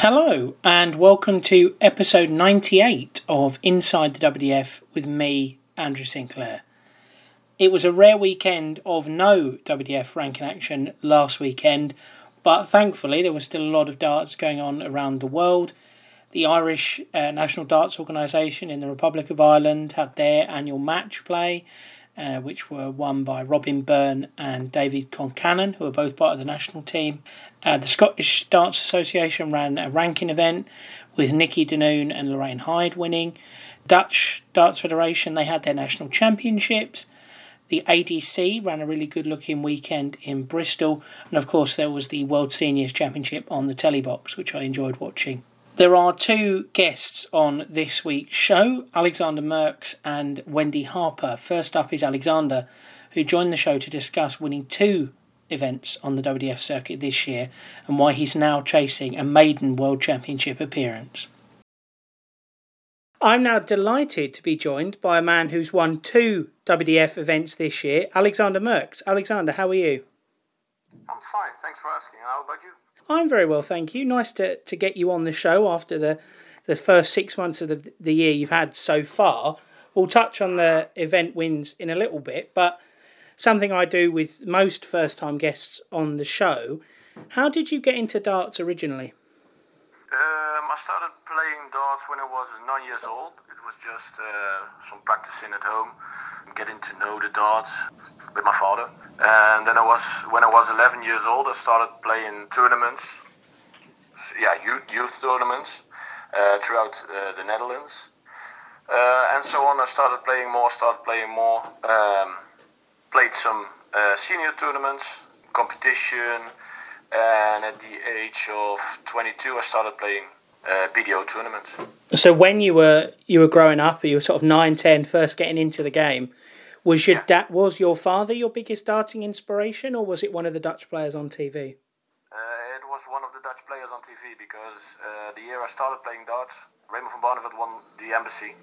Hello, and welcome to episode 98 of Inside the WDF with me, Andrew Sinclair. It was a rare weekend of no WDF ranking action last weekend, but thankfully there was still a lot of darts going on around the world. The Irish uh, National Darts Organisation in the Republic of Ireland had their annual match play, uh, which were won by Robin Byrne and David Concannon, who are both part of the national team. Uh, the Scottish Darts Association ran a ranking event with Nicky Danoon and Lorraine Hyde winning. Dutch Darts Federation they had their national championships. The ADC ran a really good looking weekend in Bristol, and of course there was the World Seniors Championship on the telly box, which I enjoyed watching. There are two guests on this week's show Alexander Merckx and Wendy Harper. First up is Alexander, who joined the show to discuss winning two events on the WDF circuit this year and why he's now chasing a maiden World Championship appearance. I'm now delighted to be joined by a man who's won two WDF events this year, Alexander Merckx. Alexander, how are you? I'm fine, thanks for asking. How about you? I'm very well, thank you. Nice to, to get you on the show after the, the first six months of the, the year you've had so far. We'll touch on the event wins in a little bit, but something I do with most first time guests on the show. How did you get into darts originally? Um, I started playing darts when I was nine years old. It was just uh, some practicing at home, getting to know the darts with my father. And then I was, when I was 11 years old, I started playing tournaments. Yeah, youth, youth tournaments uh, throughout uh, the Netherlands. Uh, and so on, I started playing more, started playing more. Um, played some uh, senior tournaments, competition, and at the age of 22, I started playing uh, BDO tournaments. So when you were you were growing up, you were sort of 9, 10, first getting into the game. Was your yeah. dad was your father your biggest darting inspiration, or was it one of the Dutch players on TV? Uh, it was one of the Dutch players on TV because uh, the year I started playing darts, Raymond van Barneveld won the embassy,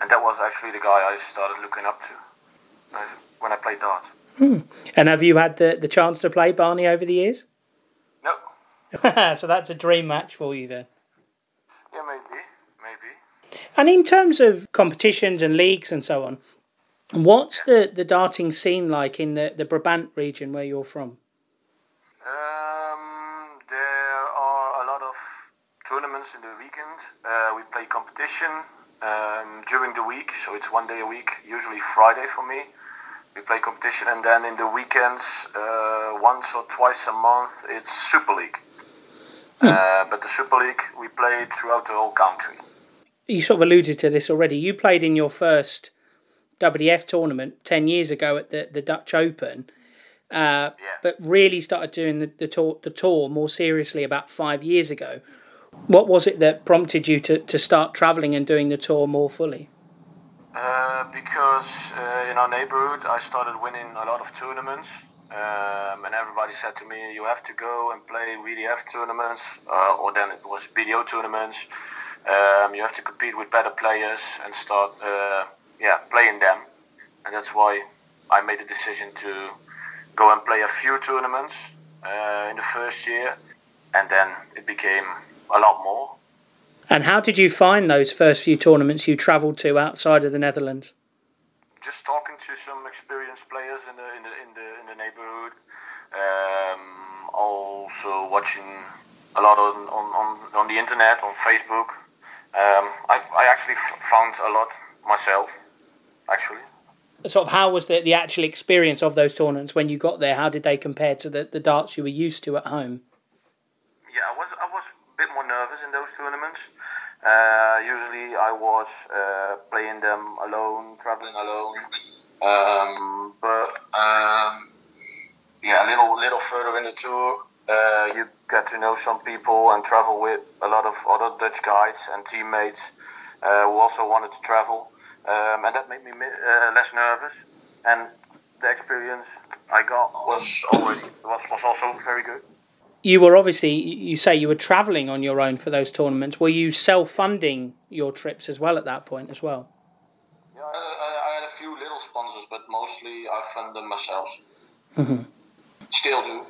and that was actually the guy I started looking up to when I played darts. Hmm. And have you had the, the chance to play Barney over the years? No. so that's a dream match for you then. Yeah, maybe, maybe. And in terms of competitions and leagues and so on, what's the, the darting scene like in the, the Brabant region where you're from? Um, there are a lot of tournaments in the weekend. Uh, we play competition um, during the week, so it's one day a week, usually Friday for me we play competition, and then in the weekends, uh, once or twice a month, it's Super League. Hmm. Uh, but the Super League we play throughout the whole country. You sort of alluded to this already. You played in your first WDF tournament ten years ago at the, the Dutch Open, uh, yeah. but really started doing the, the tour the tour more seriously about five years ago. What was it that prompted you to, to start travelling and doing the tour more fully? Uh, because uh, in our neighborhood I started winning a lot of tournaments, um, and everybody said to me, "You have to go and play WDF tournaments, uh, or then it was BDO tournaments. Um, you have to compete with better players and start, uh, yeah, playing them." And that's why I made the decision to go and play a few tournaments uh, in the first year, and then it became a lot more. And how did you find those first few tournaments you travelled to outside of the Netherlands? Just talking to some experienced players in the in the in the, in the neighborhood. Um, also watching a lot on, on, on, on the internet, on Facebook. Um, I, I actually found a lot myself, actually. Sort of how was the, the actual experience of those tournaments when you got there? How did they compare to the, the darts you were used to at home? Yeah, I was I was a bit more nervous in those tournaments. Uh, usually I was uh, playing them alone, traveling alone. Um, but um, yeah, a little little further in the tour, uh, you get to know some people and travel with a lot of other Dutch guys and teammates uh, who also wanted to travel, um, and that made me uh, less nervous. And the experience I got was already was, was also very good you were obviously you say you were traveling on your own for those tournaments. Were you self funding your trips as well at that point as well? Yeah, I, I had a few little sponsors, but mostly I fund them myself. Mm-hmm. Still do.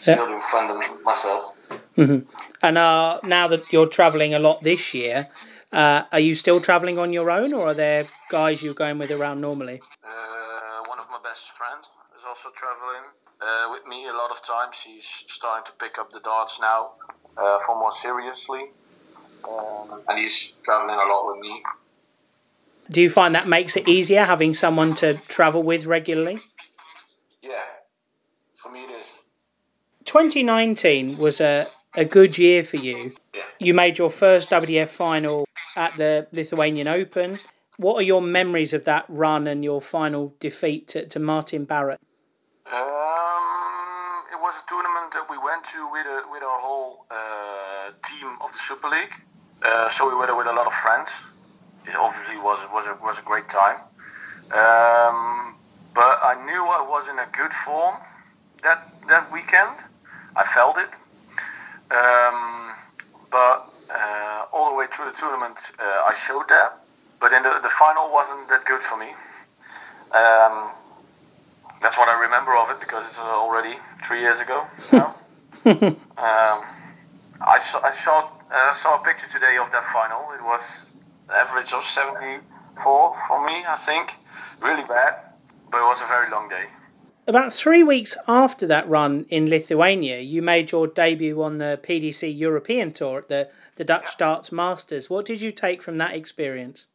Still yeah. do fund them myself. Mm-hmm. And uh, now that you're travelling a lot this year, uh, are you still travelling on your own, or are there guys you're going with around normally? Uh, one of my best friends is also travelling uh, with me a lot of times. He's starting to pick up the darts now uh, for more seriously, um, and he's travelling a lot with me. Do you find that makes it easier having someone to travel with regularly? Yeah, for me it is. 2019 was a, a good year for you. Yeah. You made your first WDF final at the Lithuanian Open. What are your memories of that run and your final defeat to, to Martin Barrett? It was a tournament that we went to with a, with our whole uh, team of the Super League. Uh, so we were there with a lot of friends. It obviously was was a, was a great time. Um, but I knew I was in a good form that that weekend. I felt it. Um, but uh, all the way through the tournament, uh, I showed that. But in the, the final wasn't that good for me. Um, that's what I remember of it because it's already three years ago now. um, I saw I saw, uh, saw a picture today of that final. It was an average of 74 for me, I think. Really bad, but it was a very long day. About three weeks after that run in Lithuania, you made your debut on the PDC European Tour at the, the Dutch yeah. Darts Masters. What did you take from that experience?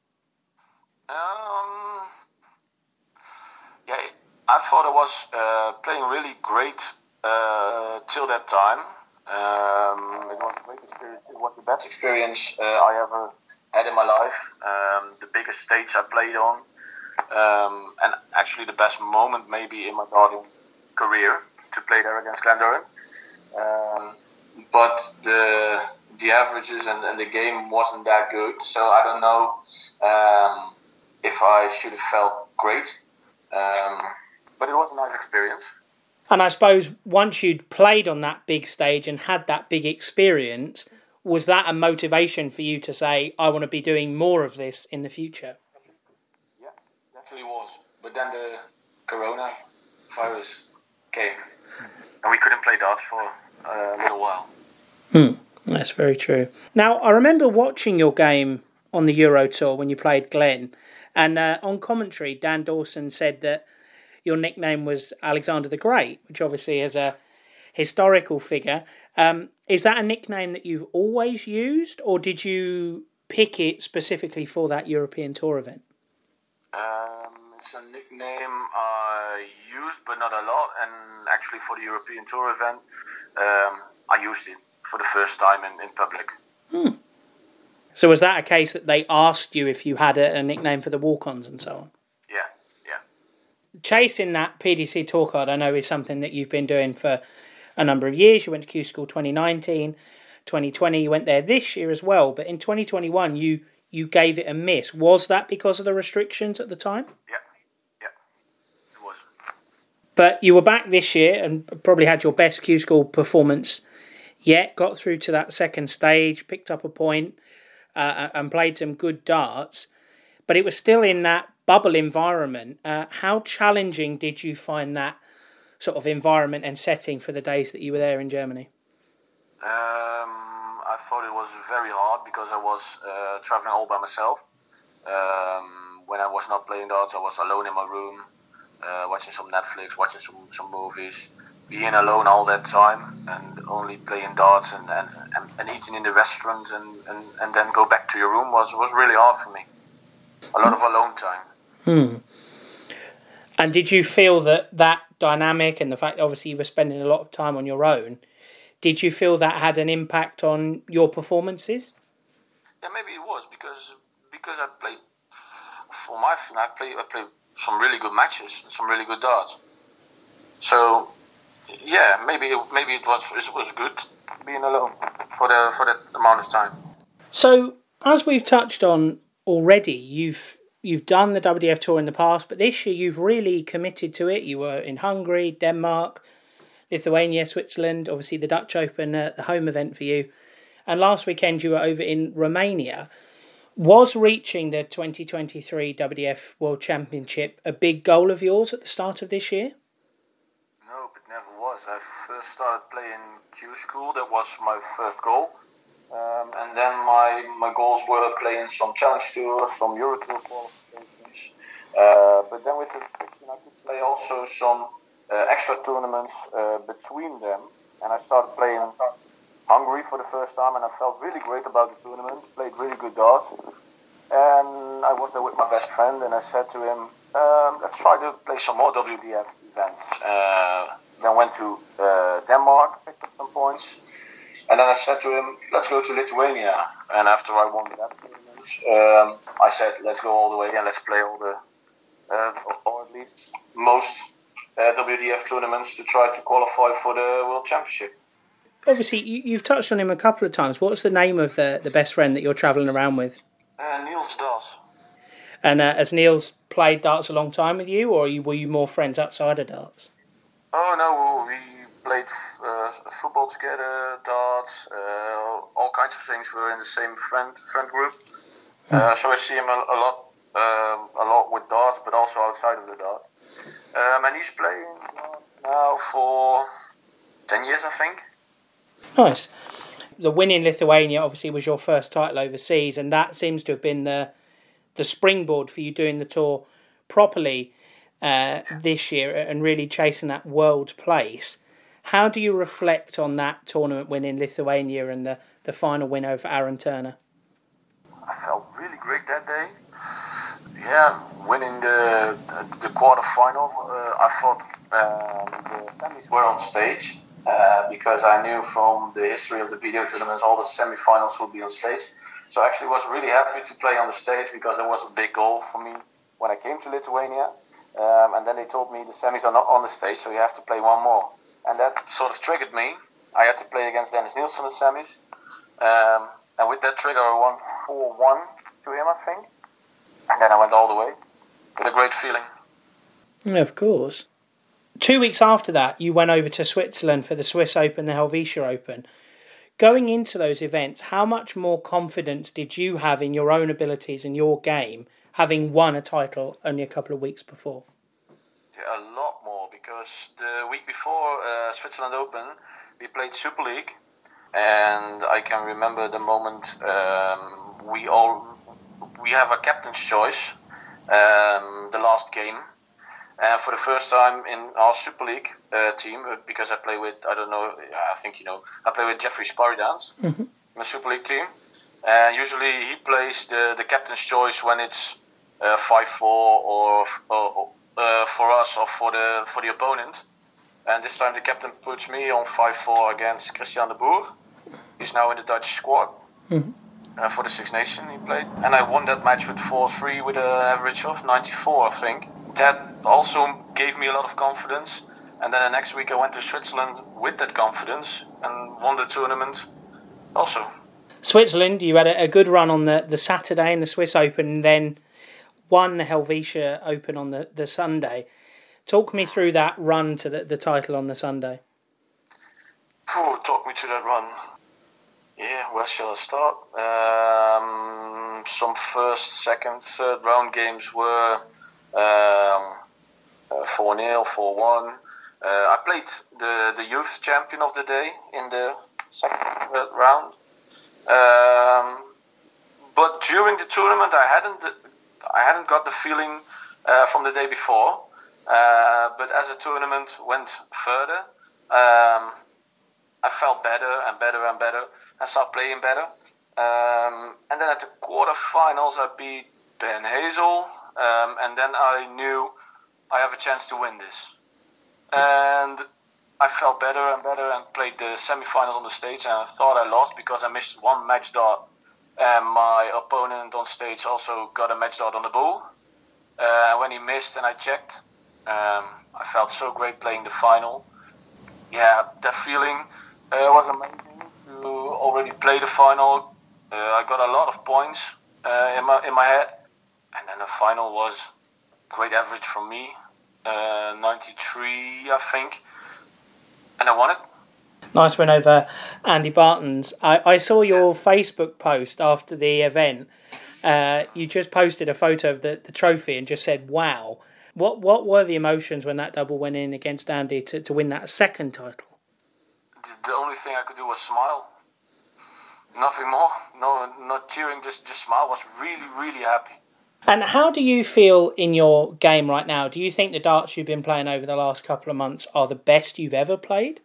Um, yeah, I thought I was uh, playing really great uh, till that time. Um, it was a great experience. It was the best experience uh, I ever had in my life. Um, the biggest stage I played on, um, and actually the best moment maybe in my darting career to play there against Glen Durrant. Um, but the the averages and, and, the game wasn't that good, so I don't know um, if I should have felt great. But it was a nice experience. And I suppose once you'd played on that big stage and had that big experience, was that a motivation for you to say, I want to be doing more of this in the future? Yeah, definitely was. But then the corona virus came and we couldn't play darts for a little while. Hmm, that's very true. Now, I remember watching your game on the Euro Tour when you played Glen, and uh, on commentary, Dan Dawson said that your nickname was Alexander the Great, which obviously is a historical figure. Um, is that a nickname that you've always used, or did you pick it specifically for that European Tour event? Um, it's a nickname I used, but not a lot. And actually, for the European Tour event, um, I used it for the first time in, in public. Hmm. So was that a case that they asked you if you had a, a nickname for the walk-ons and so on? Chasing that PDC tour card, I know, is something that you've been doing for a number of years. You went to Q School 2019, 2020. You went there this year as well. But in 2021, you you gave it a miss. Was that because of the restrictions at the time? Yeah, yeah, it was. But you were back this year and probably had your best Q School performance yet. Got through to that second stage, picked up a point, uh, and played some good darts. But it was still in that bubble environment. Uh, how challenging did you find that sort of environment and setting for the days that you were there in Germany? Um, I thought it was very hard because I was uh, traveling all by myself. Um, when I was not playing darts, I was alone in my room, uh, watching some Netflix, watching some, some movies, being alone all that time, and only playing darts and, and, and, and eating in the restaurant and, and, and then go back to your room was, was really hard for me. A lot of alone time. Hmm. And did you feel that that dynamic and the fact obviously you were spending a lot of time on your own, did you feel that had an impact on your performances? Yeah, maybe it was because because I played for my I played I played some really good matches, and some really good darts. So yeah, maybe it, maybe it was it was good being alone for the for that amount of time. So as we've touched on already, you've you've done the WDF tour in the past, but this year you've really committed to it. You were in Hungary, Denmark, Lithuania, Switzerland, obviously the Dutch Open, uh, the home event for you. And last weekend you were over in Romania. Was reaching the 2023 WDF World Championship a big goal of yours at the start of this year? No, it never was. I first started playing Q School. That was my first goal. Um, and then my, my goals were playing some Challenge Tour, some Eurotour qualifications. Uh, but then with the I could play also some uh, extra tournaments uh, between them. And I started playing Hungary for the first time, and I felt really great about the tournament. Played really good darts. And I was there with my best friend, and I said to him, um, let's try to play some more WDF events. Uh, then went to uh, Denmark, picked up some points. And then I said to him, let's go to Lithuania. And after I won that tournament, um, I said, let's go all the way and let's play all the, uh, or at least most uh, WDF tournaments to try to qualify for the World Championship. Obviously, you, have touched on him a couple of times. What's the name of the, the best friend that you're travelling around with? Uh, Niels Das. And uh, has Niels played darts a long time with you, or you, were you more friends outside of darts? Oh no, we played uh, football together, darts, uh, all kinds of things. We were in the same friend friend group, uh, so I see him a, a lot, um, a lot with darts, but also outside of the darts. Um, and he's playing now for ten years, I think. Nice. The win in Lithuania obviously was your first title overseas, and that seems to have been the the springboard for you doing the tour properly uh, this year and really chasing that world place. How do you reflect on that tournament win in Lithuania and the, the final win over Aaron Turner? I felt really great that day. Yeah, winning the the, the quarter final. Uh, I thought um, the semis were on stage uh, because I knew from the history of the BDO tournaments all the semifinals would be on stage. So I actually was really happy to play on the stage because that was a big goal for me when I came to Lithuania. Um, and then they told me the semis are not on the stage, so you have to play one more. And that sort of triggered me. I had to play against Dennis Nielsen in the semis. Um, and with that trigger, I won 4 1 to him, I think. And then I went all the way. With a great feeling. Yeah, of course. Two weeks after that, you went over to Switzerland for the Swiss Open, the Helvetia Open. Going into those events, how much more confidence did you have in your own abilities and your game, having won a title only a couple of weeks before? Yeah, a lot because the week before uh, Switzerland Open, we played Super League, and I can remember the moment um, we all we have a captain's choice, um, the last game, and for the first time in our Super League uh, team, uh, because I play with, I don't know, I think you know, I play with Jeffrey Sparidans mm-hmm. in the Super League team. And usually he plays the, the captain's choice when it's uh, 5 4 or, or uh, for us or for the for the opponent. And this time the captain puts me on 5 4 against Christian de Boer. He's now in the Dutch squad. Mm-hmm. Uh, for the Six Nations he played. And I won that match with 4 3 with an average of 94, I think that also gave me a lot of confidence. And then the next week I went to Switzerland with that confidence and won the tournament also. Switzerland, you had a, a good run on the, the Saturday in the Swiss Open and then won the Helvetia Open on the, the Sunday. Talk me through that run to the, the title on the Sunday. Oh, talk me to that run. Yeah, where shall I start? Um, some first, second, third round games were um, uh, 4 0, 4 1. Uh, I played the, the youth champion of the day in the second round. Um, but during the tournament, I hadn't I hadn't got the feeling uh, from the day before. Uh, but as the tournament went further, um, I felt better and better and better I started playing better. Um, and then at the quarterfinals, I beat Ben Hazel, um, and then I knew I have a chance to win this. And I felt better and better and played the semifinals on the stage. And I thought I lost because I missed one match dart. And my opponent on stage also got a match dart on the ball. Uh, when he missed and I checked, um, I felt so great playing the final. Yeah, that feeling uh, was amazing to already play the final. Uh, I got a lot of points uh, in my in my head and then the final was great average from me, uh, 93, I think, and I won it. Nice win over Andy Baetens. I, I saw your Facebook post after the event. Uh, you just posted a photo of the, the trophy and just said, wow. What what were the emotions when that double went in against Andy to, to win that second title? The, the only thing I could do was smile. Nothing more. No, not cheering. Just just smile. Was really really happy. And how do you feel in your game right now? Do you think the darts you've been playing over the last couple of months are the best you've ever played?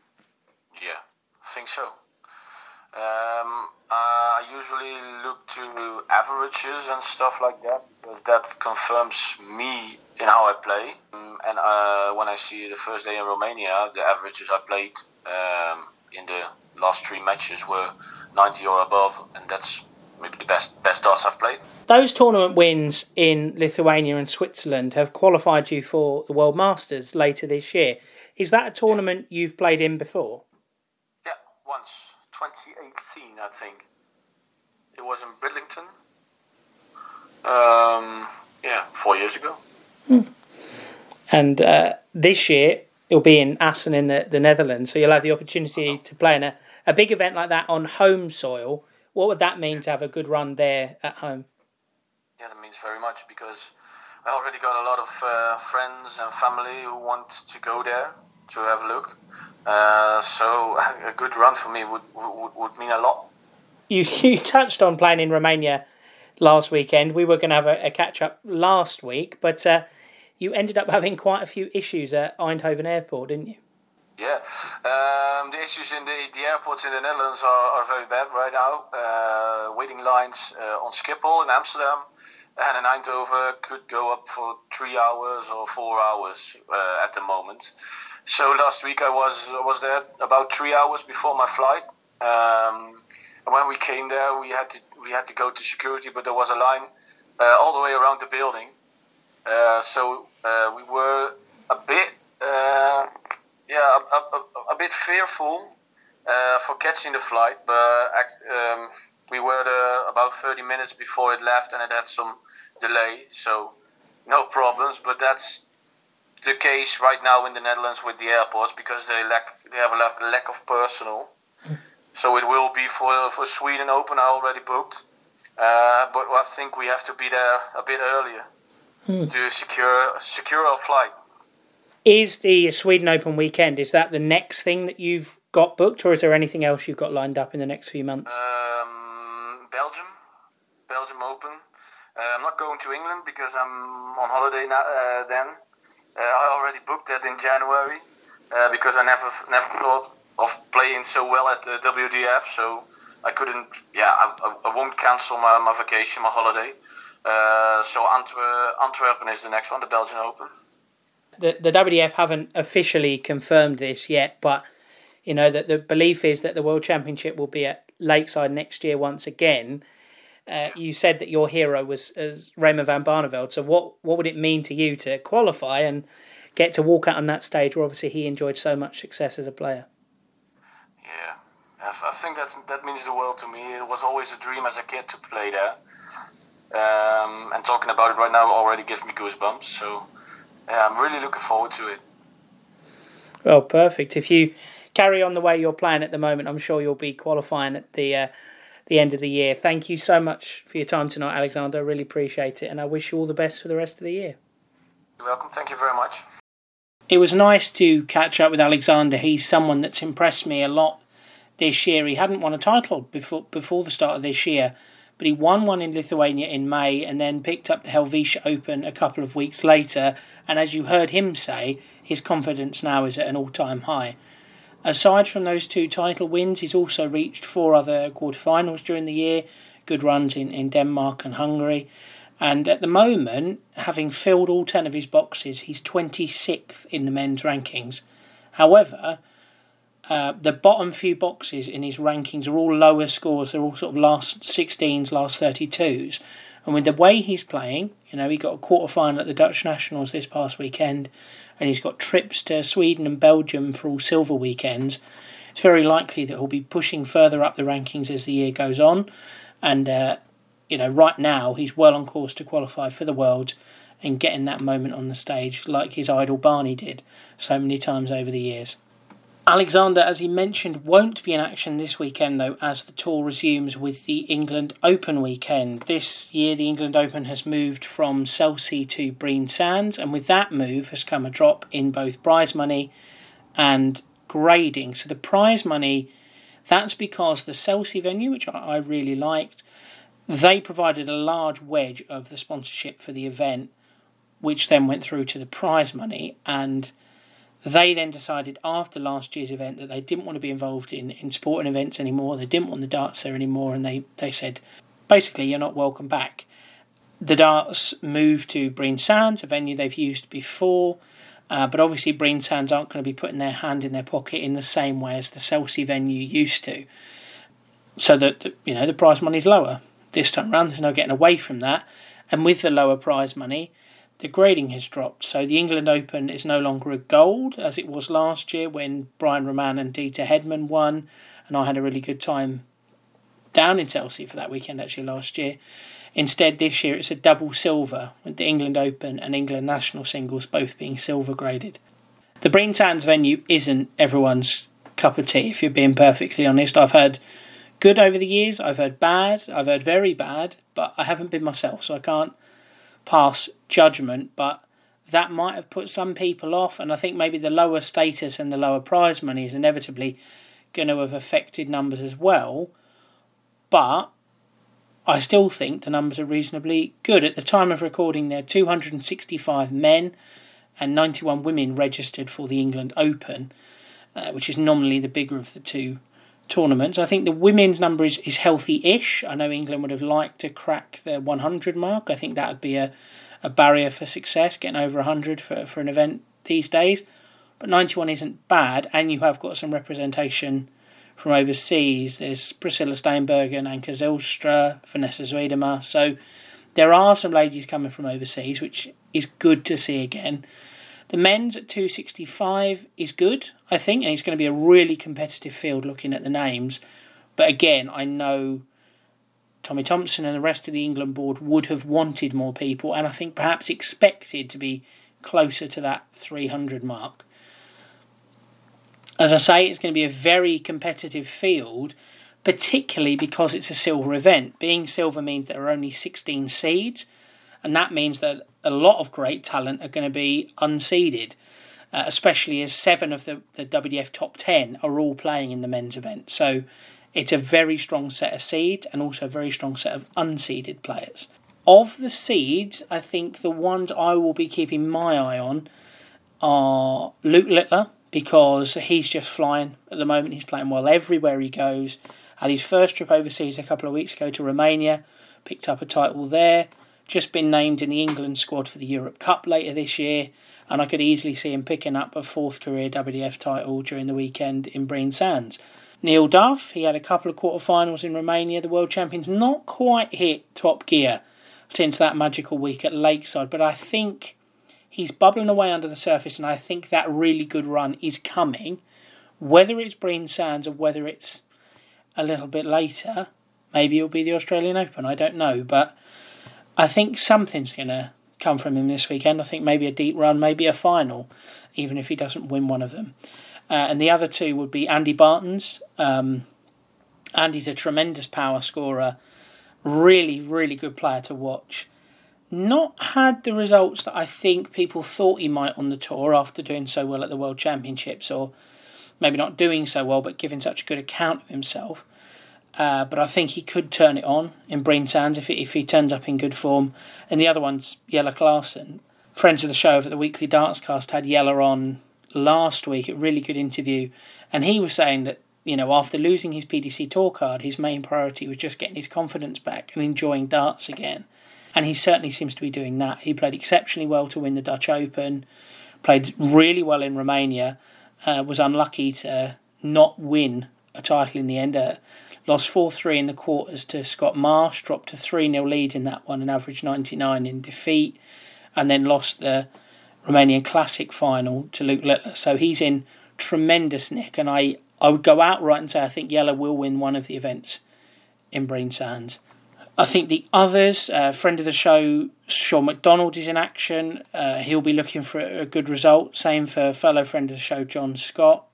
Think so. Um, I usually look to averages and stuff like that because that confirms me in how I play. Um, and uh, when I see the first day in Romania, the averages I played um, in the last three matches were 90 or above, and that's maybe the best best darts I've played. Those tournament wins in Lithuania and Switzerland have qualified you for the World Masters later this year. Is that a tournament you've played in before? Once. 2018, I think. It was in Bridlington. Um, yeah, four years ago. Hmm. And uh, this year, it'll be in Assen in the, the Netherlands, so you'll have the opportunity uh-huh. to play in a, a big event like that on home soil. What would that mean to have a good run there at home? Yeah, that means very much because I already got a lot of uh, friends and family who want to go there to have a look. Uh, so a good run for me would, would, would mean a lot. You, you touched on playing in Romania last weekend. We were going to have a, a catch up last week, but uh, you ended up having quite a few issues at Eindhoven Airport, didn't you? Yeah, um, the issues in the, the airports in the Netherlands are, are very bad right now. Uh, waiting lines uh, on Schiphol in Amsterdam and in Eindhoven could go up for three hours or four hours uh, at the moment. So last week I was was there about three hours before my flight. Um, and when we came there, we had to we had to go to security, but there was a line uh, all the way around the building. Uh, so uh, we were a bit uh, yeah a, a, a, bit fearful uh, for catching the flight, but um, we were there about 30 minutes before it left, and it had some delay, so no problems. But that's the case right now in the Netherlands with the airports because they lack they have a lack, lack of personnel. So it will be for for Sweden Open. I already booked, uh, but I think we have to be there a bit earlier hmm. to secure secure our flight. Is the Sweden Open weekend? Is that the next thing that you've got booked, or is there anything else you've got lined up in the next few months? Um, Belgium, Belgium Open. Uh, I'm not going to England because I'm on holiday now, uh, then. Uh, I already booked that in January uh, because I never never thought of playing so well at the WDF, so I couldn't. Yeah, I, I won't cancel my, my vacation, my holiday. Uh, so Antwer- Antwerpen is the next one, the Belgian Open. The the WDF haven't officially confirmed this yet, but you know that the belief is that the World Championship will be at Lakeside next year once again. Uh, you said that your hero was as Raymond van Barneveld. So what what would it mean to you to qualify and get to walk out on that stage where obviously he enjoyed so much success as a player? Yeah, I think that that means the world to me. It was always a dream as a kid to play there. Um, and talking about it right now already gives me goosebumps. So yeah, I'm really looking forward to it. Well, perfect. If you carry on the way you're playing at the moment, I'm sure you'll be qualifying at the uh, the end of the year. Thank you so much for your time tonight, Alexander. I really appreciate it, and I wish you all the best for the rest of the year. You're welcome. Thank you very much. It was nice to catch up with Alexander. He's someone that's impressed me a lot this year. He hadn't won a title before before the start of this year, but he won one in Lithuania in May and then picked up the Helvetia Open a couple of weeks later. And as you heard him say, his confidence now is at an all time high. Aside from those two title wins, he's also reached four other quarterfinals during the year, good runs in, in Denmark and Hungary. And at the moment, having filled all 10 of his boxes, he's 26th in the men's rankings. However, uh, the bottom few boxes in his rankings are all lower scores. They're all sort of last 16s, last 32s. And with the way he's playing, you know, he got a quarter final at the Dutch Nationals this past weekend and he's got trips to Sweden and Belgium for all silver weekends, it's very likely that he'll be pushing further up the rankings as the year goes on. And, uh, you know, right now he's well on course to qualify for the World and getting that moment on the stage like his idol Barney did so many times over the years. Alexander, as he mentioned, won't be in action this weekend though, as the tour resumes with the England Open weekend. This year, the England Open has moved from Selsey to Brean Sands, and with that move has come a drop in both prize money and grading. So the prize money, that's because the Selsey venue, which I really liked, they provided a large wedge of the sponsorship for the event, which then went through to the prize money and they then decided after last year's event that they didn't want to be involved in, in sporting events anymore. They didn't want the darts there anymore, and they, they said, basically, you're not welcome back. The darts moved to Brean Sands, a venue they've used before, uh, but obviously Brean Sands aren't going to be putting their hand in their pocket in the same way as the Selsey venue used to. So that you know the prize money is lower this time around. There's no getting away from that, and with the lower prize money, the grading has dropped. So the England Open is no longer a gold as it was last year when Brian Roman and Dieter Hedman won, and I had a really good time down in Selsey for that weekend actually last year. Instead, this year it's a double silver with the England Open and England National Singles both being silver graded. The Brean Sands venue isn't everyone's cup of tea, if you're being perfectly honest. I've heard good over the years, I've heard bad, I've heard very bad, but I haven't been myself, so I can't pass judgment, but that might have put some people off, and I think maybe the lower status and the lower prize money is inevitably going to have affected numbers as well. But I still think the numbers are reasonably good. At the time of recording, there are 265 men and 91 women registered for the England Open, uh, which is nominally the bigger of the two tournaments. I think the women's number is, is healthy ish. I know England would have liked to crack the 100 mark. I think that would be a, a barrier for success, getting over 100 for, for an event these days. But 91 isn't bad, and you have got some representation from overseas. There's Priscilla Steenbergen, Anke Zijlstra, Vanessa Zuidema. So there are some ladies coming from overseas, which is good to see again. The men's at 265 is good, I think, and it's going to be a really competitive field looking at the names. But again, I know Tommy Thompson and the rest of the England board would have wanted more people, and I think perhaps expected to be closer to that 300 mark. As I say, it's going to be a very competitive field, particularly because it's a silver event. Being silver means there are only 16 seeds, and that means that a lot of great talent are going to be unseeded, uh, especially as seven of the, the WDF top 10 are all playing in the men's event. So it's a very strong set of seeds and also a very strong set of unseeded players. Of the seeds, I think the ones I will be keeping my eye on are Luke Littler because he's just flying at the moment. He's playing well everywhere he goes. Had his first trip overseas a couple of weeks ago to Romania, picked up a title there just been named in the England squad for the Europe Cup later this year, and I could easily see him picking up a fourth career WDF title during the weekend in Brean Sands. Neil Duff, he had a couple of quarterfinals in Romania. The world champions not quite hit top gear since that magical week at Lakeside, but I think he's bubbling away under the surface, and I think that really good run is coming. Whether it's Brean Sands or whether it's a little bit later, maybe it'll be the Australian Open, I don't know, but I think something's going to come from him this weekend. I think maybe a deep run, maybe a final, even if he doesn't win one of them. Uh, and the other two would be Andy Baetens. Um, Andy's a tremendous power scorer, really, really good player to watch. Not had the results that I think people thought he might on the tour after doing so well at the World Championships, or maybe not doing so well, but giving such a good account of himself. Uh, but I think he could turn it on in Brean Sands if he, if he turns up in good form. And the other one's Jelle Klaasen. Friends of the show over the Weekly Darts Cast had Jelle on last week, a really good interview. And he was saying that, you know, after losing his PDC tour card, his main priority was just getting his confidence back and enjoying darts again. And he certainly seems to be doing that. He played exceptionally well to win the Dutch Open, played really well in Romania, uh, was unlucky to not win a title in the end. Uh, Lost 4 3 in the quarters to Scott Marsh, dropped a 3 0 lead in that one and averaged 99 in defeat, and then lost the Romanian Classic final to Luke Littler. So he's in tremendous nick, and I, I would go outright and say I think Jelle will win one of the events in Brean Sands. I think the others, uh, friend of the show, Sean McDonald is in action. Uh, he'll be looking for a good result. Same for fellow friend of the show, John Scott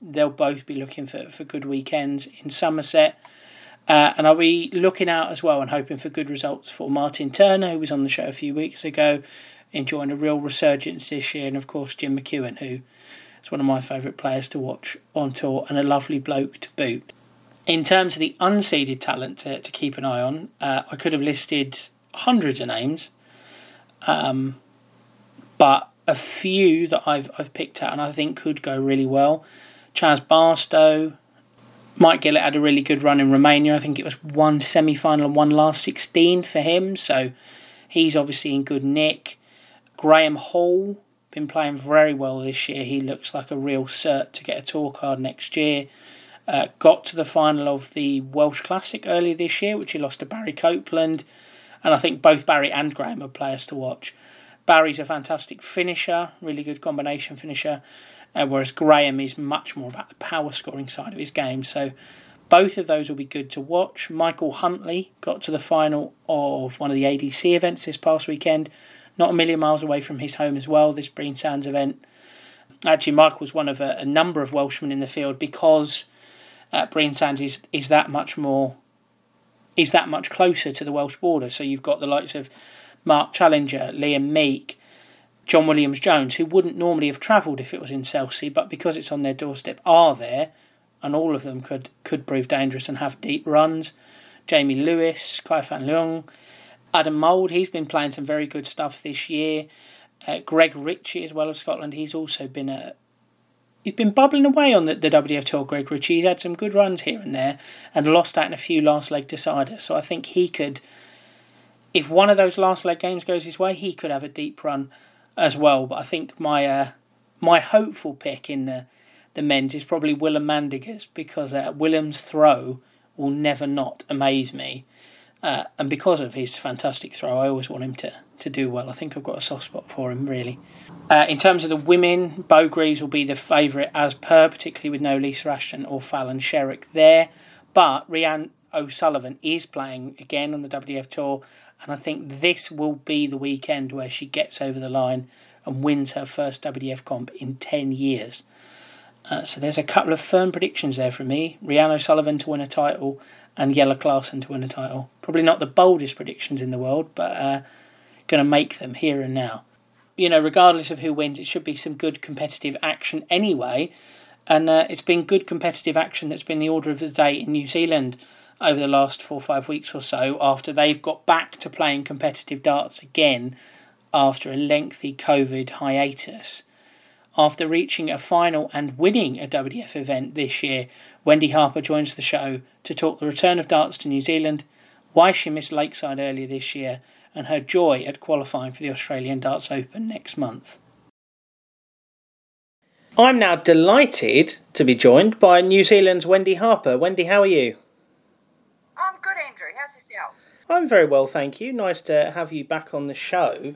they'll both be looking for, for good weekends in Somerset. Uh, and I'll be looking out as well and hoping for good results for Martin Turner, who was on the show a few weeks ago, enjoying a real resurgence this year, and of course Jim McEwen, who is one of my favourite players to watch on tour and a lovely bloke to boot. In terms of the unseeded talent to, to keep an eye on, uh, I could have listed hundreds of names, um, but a few that I've I've picked out and I think could go really well. Chaz Barstow, Mike Gillett had a really good run in Romania. I think it was one semi final and one last 16 for him. So he's obviously in good nick. Graham Hall, been playing very well this year. He looks like a real cert to get a tour card next year. Uh, got to the final of the Welsh Classic earlier this year, which he lost to Barry Copeland. And I think both Barry and Graham are players to watch. Barry's a fantastic finisher, really good combination finisher uh, whereas Graham is much more about the power scoring side of his game. So both of those will be good to watch. Michael Huntley got to the final of one of the ADC events this past weekend, not a million miles away from his home as well, this Brean Sands event. Actually, Michael was one of a, a number of Welshmen in the field because uh, Brean Sands is, is that much more is that much closer to the Welsh border. So you've got the likes of Mark Challenger, Liam Meek, John Williams Jones, who wouldn't normally have travelled if it was in Selsey, but because it's on their doorstep, are there, and all of them could could prove dangerous and have deep runs. Jamie Lewis, Kai Fan Leung, Adam Mould, he's been playing some very good stuff this year. Uh, Greg Ritchie, as well of Scotland, he's also been a he's been bubbling away on the, the WDF Tour, Greg Ritchie. He's had some good runs here and there and lost out in a few last leg deciders. So I think he could, if one of those last leg games goes his way, he could have a deep run as well. But I think my uh, my hopeful pick in the the men's is probably Willem Mandigers because uh, Willem's throw will never not amaze me. Uh, and because of his fantastic throw, I always want him to, to do well. I think I've got a soft spot for him, really. Uh, in terms of the women, Beau Greaves will be the favourite as per, particularly with no Lisa Ashton or Fallon Sherrock there. But Rhian O'Sullivan is playing again on the WDF Tour and I think this will be the weekend where she gets over the line and wins her first WDF comp in 10 years. Uh, so there's a couple of firm predictions there from me. Rhian O'Sullivan to win a title and Jelle Klaasen to win a title. Probably not the boldest predictions in the world, but uh, going to make them here and now. You know, regardless of who wins, it should be some good competitive action anyway. And uh, it's been good competitive action that's been the order of the day in New Zealand over the last four or five weeks or so after they've got back to playing competitive darts again after a lengthy COVID hiatus. After reaching a final and winning a WDF event this year, Wendy Harper joins the show to talk the return of darts to New Zealand, why she missed Lakeside earlier this year, and her joy at qualifying for the Australian Darts Open next month. I'm now delighted to be joined by New Zealand's Wendy Harper. Wendy, how are you? I'm very well, thank you. Nice to have you back on the show.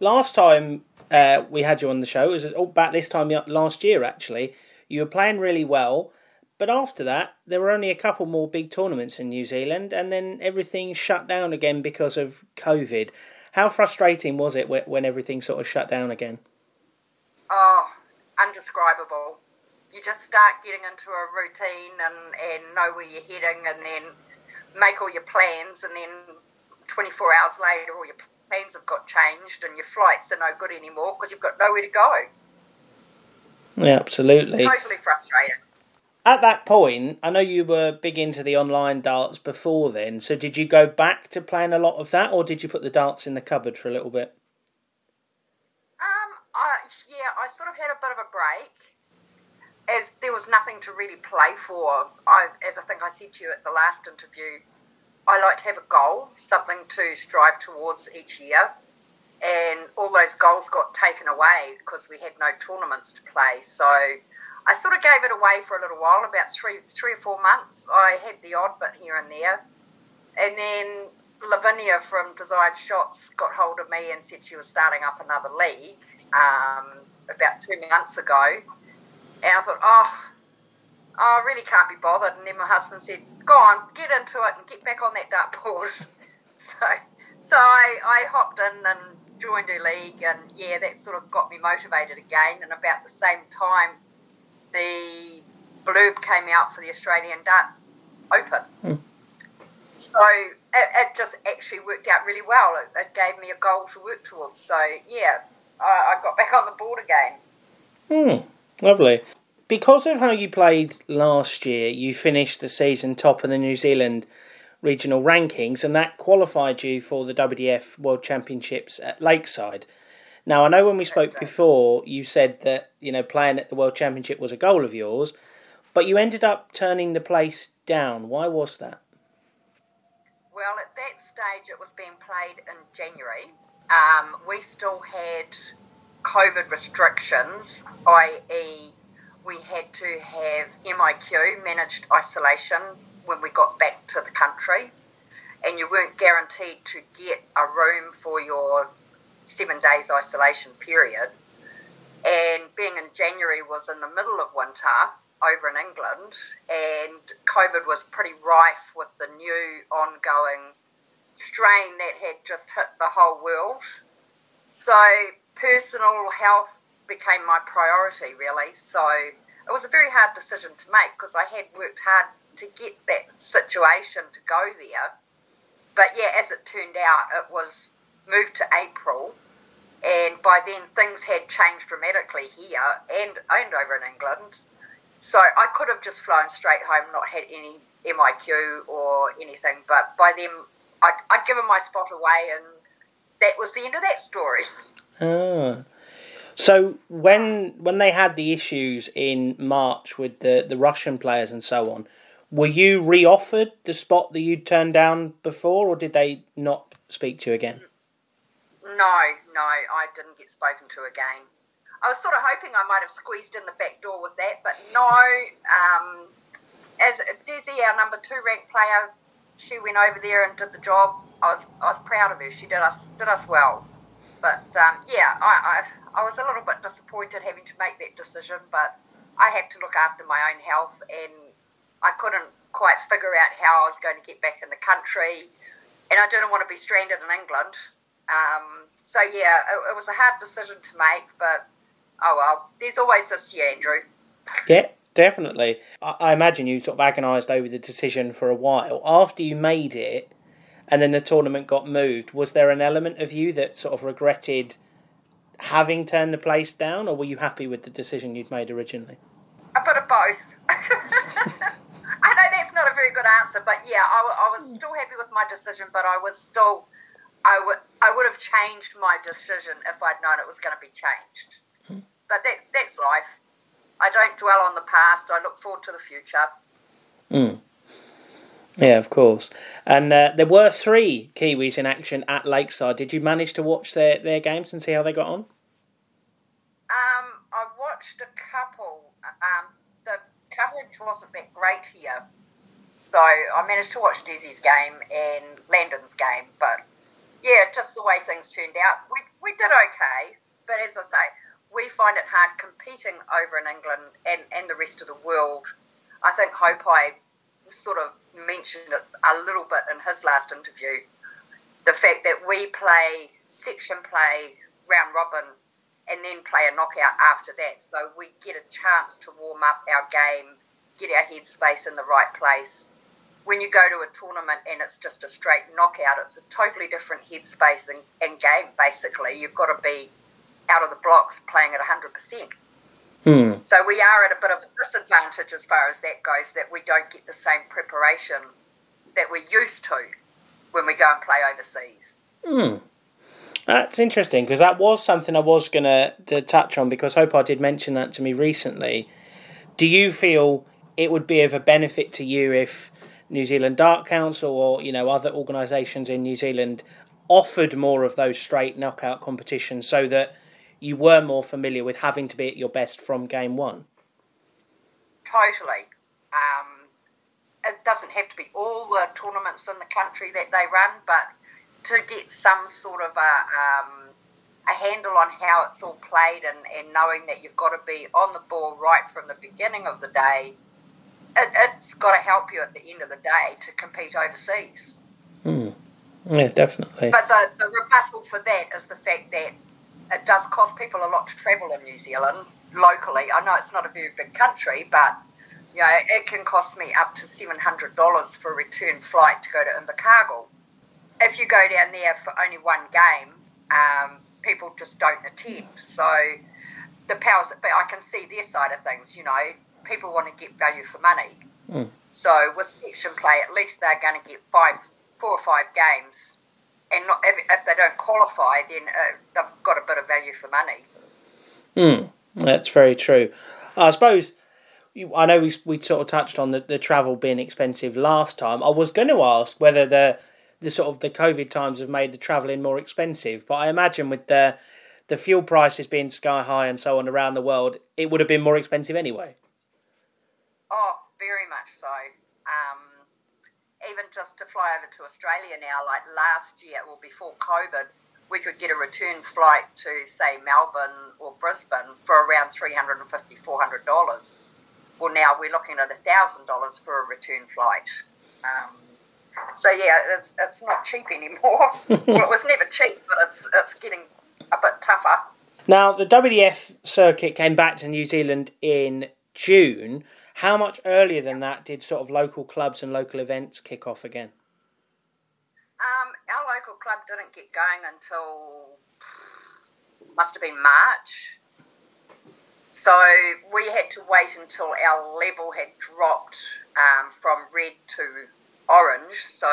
Last time uh, we had you on the show, it was oh, back this time last year actually. You were playing really well, but after that, there were only a couple more big tournaments in New Zealand, and then everything shut down again because of COVID. How frustrating was it when everything sort of shut down again? Oh, undescribable. You just start getting into a routine and, and know where you're heading, and then make all your plans, and then 24 hours later, all your plans have got changed, and your flights are no good anymore because you've got nowhere to go. Yeah, absolutely. Totally frustrating. At that point, I know you were big into the online darts before then. So did you go back to playing a lot of that, or did you put the darts in the cupboard for a little bit? Um, I, yeah, I sort of had a bit of a break as there was nothing to really play for, I, as I think I said to you at the last interview, I like to have a goal, something to strive towards each year. And all those goals got taken away because we had no tournaments to play. So I sort of gave it away for a little while, about three, three or four months. I had the odd bit here and there. And then Lavinia from Desired Shots got hold of me and said she was starting up another league um, about two months ago and I thought, oh, I really can't be bothered. And then my husband said, go on, get into it and get back on that dartboard. so, so I, I hopped in and joined a league, and yeah, that sort of got me motivated again. And about the same time, the blurb came out for the Australian Darts Open. Hmm. So it, it just actually worked out really well. It, it gave me a goal to work towards. So yeah, I, I got back on the board again. Hmm, lovely. Because of how you played last year, you finished the season top of the New Zealand regional rankings, and that qualified you for the WDF World Championships at Lakeside. Now, I know when we spoke before, you said that you know playing at the World Championship was a goal of yours, but you ended up turning the place down. Why was that? Well, at that stage, it was being played in January. Um, we still had COVID restrictions, i.e., we had to have MIQ, managed isolation, when we got back to the country, and you weren't guaranteed to get a room for your seven days isolation period. And being in January was in the middle of winter over in England, and COVID was pretty rife with the new ongoing strain that had just hit the whole world. So personal health became my priority, really. So it was a very hard decision to make because I had worked hard to get that situation to go there. But yeah, as it turned out, it was moved to April, and by then things had changed dramatically here and and over in England. So I could have just flown straight home, not had any MIQ or anything. But by then, I'd, I'd given my spot away, and that was the end of that story. Ah. So when when they had the issues in March with the, the Russian players and so on, were you re-offered the spot that you'd turned down before, or did they not speak to you again? No, no, I didn't get spoken to again. I was sort of hoping I might have squeezed in the back door with that, but no. Um, as Desi, our number two ranked player, she went over there and did the job. I was I was proud of her. She did us did us well. But um, yeah, I, I I was a little bit disappointed having to make that decision, but I had to look after my own health and I couldn't quite figure out how I was going to get back in the country, and I didn't want to be stranded in England. Um, so yeah, it, it, was a hard decision to make, but oh well. There's always this year, Andrew. Yeah, definitely. I, I imagine you sort of agonised over the decision for a while. After you made it, and then the tournament got moved, was there an element of you that sort of regretted having turned the place down, or were you happy with the decision you'd made originally? A bit of both. I know that's not a very good answer, but yeah, I, I was hmm. still happy with my decision, but I was still, I would, I would have changed my decision if I'd known it was going to be changed. Hmm. But that's that's life. I don't dwell on the past. I look forward to the future. Mm. Yeah, of course. And uh, there were three Kiwis in action at Lakeside. Did you manage to watch their, their games and see how they got on? Um, I watched a couple. Um, the coverage wasn't that great here. So I managed to watch Desi's game and Landon's game, but yeah, just the way things turned out, we, we did okay. But as I say, we find it hard competing over in England and, and the rest of the world. I think Haupai sort of mentioned it a little bit in his last interview. The fact that we play section play, round robin, and then play a knockout after that. So we get a chance to warm up our game, get our headspace in the right place. When you go to a tournament and it's just a straight knockout, it's a totally different headspace and, and game, basically. You've got to be out of the blocks playing at 100%. Hmm. So we are at a bit of a disadvantage as far as that goes, that we don't get the same preparation that we're used to when we go and play overseas. Hmm. That's interesting because that was something I was going to touch on because Haupai did mention that to me recently. Do you feel it would be of a benefit to you if New Zealand Dart Council or you know other organisations in New Zealand offered more of those straight knockout competitions so that you were more familiar with having to be at your best from game one? Totally. Um, it doesn't have to be all the tournaments in the country that they run, but to get some sort of a, um, a handle on how it's all played and, and knowing that you've got to be on the ball right from the beginning of the day, it, has got to help you at the end of the day to compete overseas. Mm. Yeah, definitely. But the, the rebuttal for that is the fact that it does cost people a lot to travel in New Zealand locally. I know it's not a very big country, but You know, it can cost me up to seven hundred dollars for a return flight to go to Invercargill. If you go down there for only one game, um, people just don't attend. So the powers that be, I can see their side of things. You know, people want to get value for money. Mm. So with section play, at least they're going to get five, four or five games, and not, if, if they don't qualify, then uh, they've got a bit of value for money. Hmm, that's very true. I suppose I know we we sort of touched on the, the travel being expensive last time. I was going to ask whether the the sort of the COVID times have made the travelling more expensive, but I imagine with the the fuel prices being sky high and so on around the world, it would have been more expensive anyway. Oh, very much so. Um, even just to fly over to Australia now, like last year, well, before COVID, we could get a return flight to, say, Melbourne or Brisbane for around $350, $400. Well, now we're looking at $1,000 for a return flight. Um, so, yeah, it's, it's not cheap anymore. well, it was never cheap, but it's, it's getting a bit tougher. Now, the WDF circuit came back to New Zealand in June. How much earlier than that did sort of local clubs and local events kick off again? Club didn't get going until must have been March. So we had to wait until our level had dropped um, from red to orange. So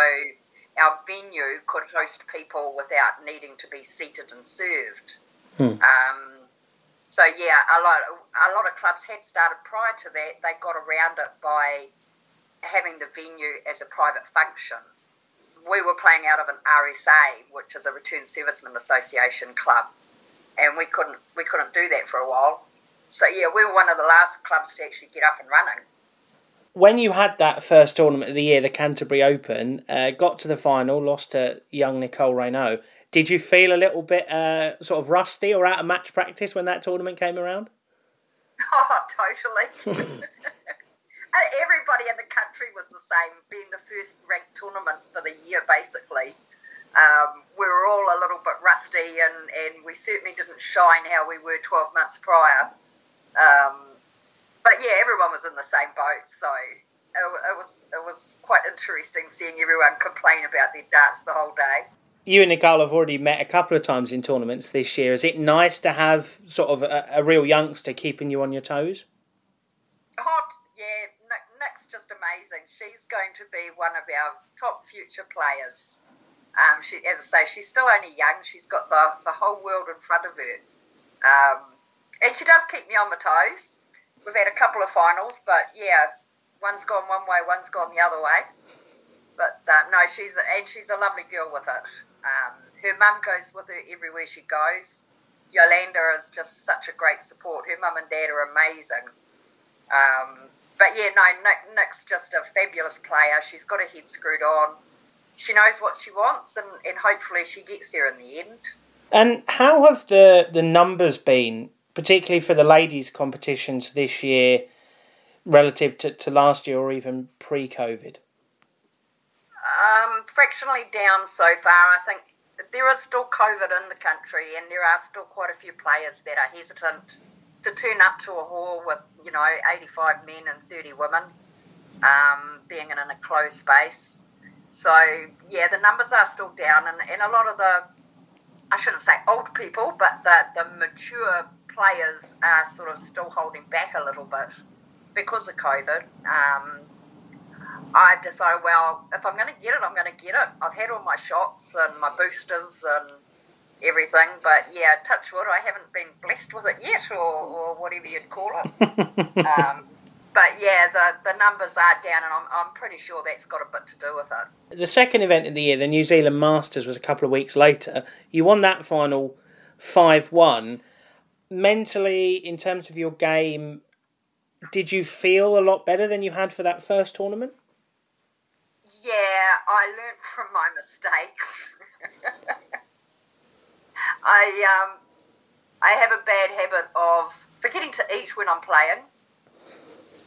our venue could host people without needing to be seated and served. Hmm. Um, so yeah, a lot a lot of clubs had started prior to that. They got around it by having the venue as a private function. We were playing out of an RSA, which is a Return Servicemen Association club, and we couldn't we couldn't do that for a while. So yeah, we were one of the last clubs to actually get up and running when you had that first tournament of the year, the Canterbury Open, uh, got to the final, lost to young Nicole Regnaud. Did you feel a little bit uh, sort of rusty or out of match practice when that tournament came around? Oh, totally. Everybody in the country was the same, being the first ranked tournament for the year, basically. Um, we were all a little bit rusty, and, and we certainly didn't shine how we were 12 months prior. Um, but yeah, everyone was in the same boat, so it, it was it was quite interesting seeing everyone complain about their darts the whole day. You and Nicole have already met a couple of times in tournaments this year. Is it nice to have sort of a, a real youngster keeping you on your toes? Hot, yeah. Just amazing. She's going to be one of our top future players. Um, she, as I say, she's still only young. She's got the, the whole world in front of her. Um, and she does keep me on my toes we've had a couple of finals, but yeah, one's gone one way, one's gone the other way. But uh, no, she's a, and she's a lovely girl with it. Um, her mum goes with her everywhere she goes. Yolanda is just such a great support. Her mum and dad are amazing. Um, but yeah, no, Nick, Nick's just a fabulous player. She's got her head screwed on. She knows what she wants, and, and hopefully she gets there in the end. And how have the, the numbers been particularly for the ladies' competitions this year relative to, to last year or even pre COVID? Um, fractionally down so far. I think there is still COVID in the country, and there are still quite a few players that are hesitant to turn up to a hall with, you know, 85 men and 30 women, um, being in a closed space. So, yeah, the numbers are still down, and, and a lot of the, I shouldn't say old people, but the, the mature players are sort of still holding back a little bit because of COVID. Um, I've decided, well, if I'm going to get it, I'm going to get it. I've had all my shots and my boosters and everything, but yeah, touch wood, I haven't been blessed with it yet, or, or whatever you'd call it. um, but yeah, the, the numbers are down, and I'm, I'm pretty sure that's got a bit to do with it. The second event of the year, the New Zealand Masters, was a couple of weeks later. You won that final 5 1 mentally, in terms of your game, did you feel a lot better than you had for that first tournament? Yeah, I learnt from my mistakes. I um, I have a bad habit of forgetting to eat when I'm playing.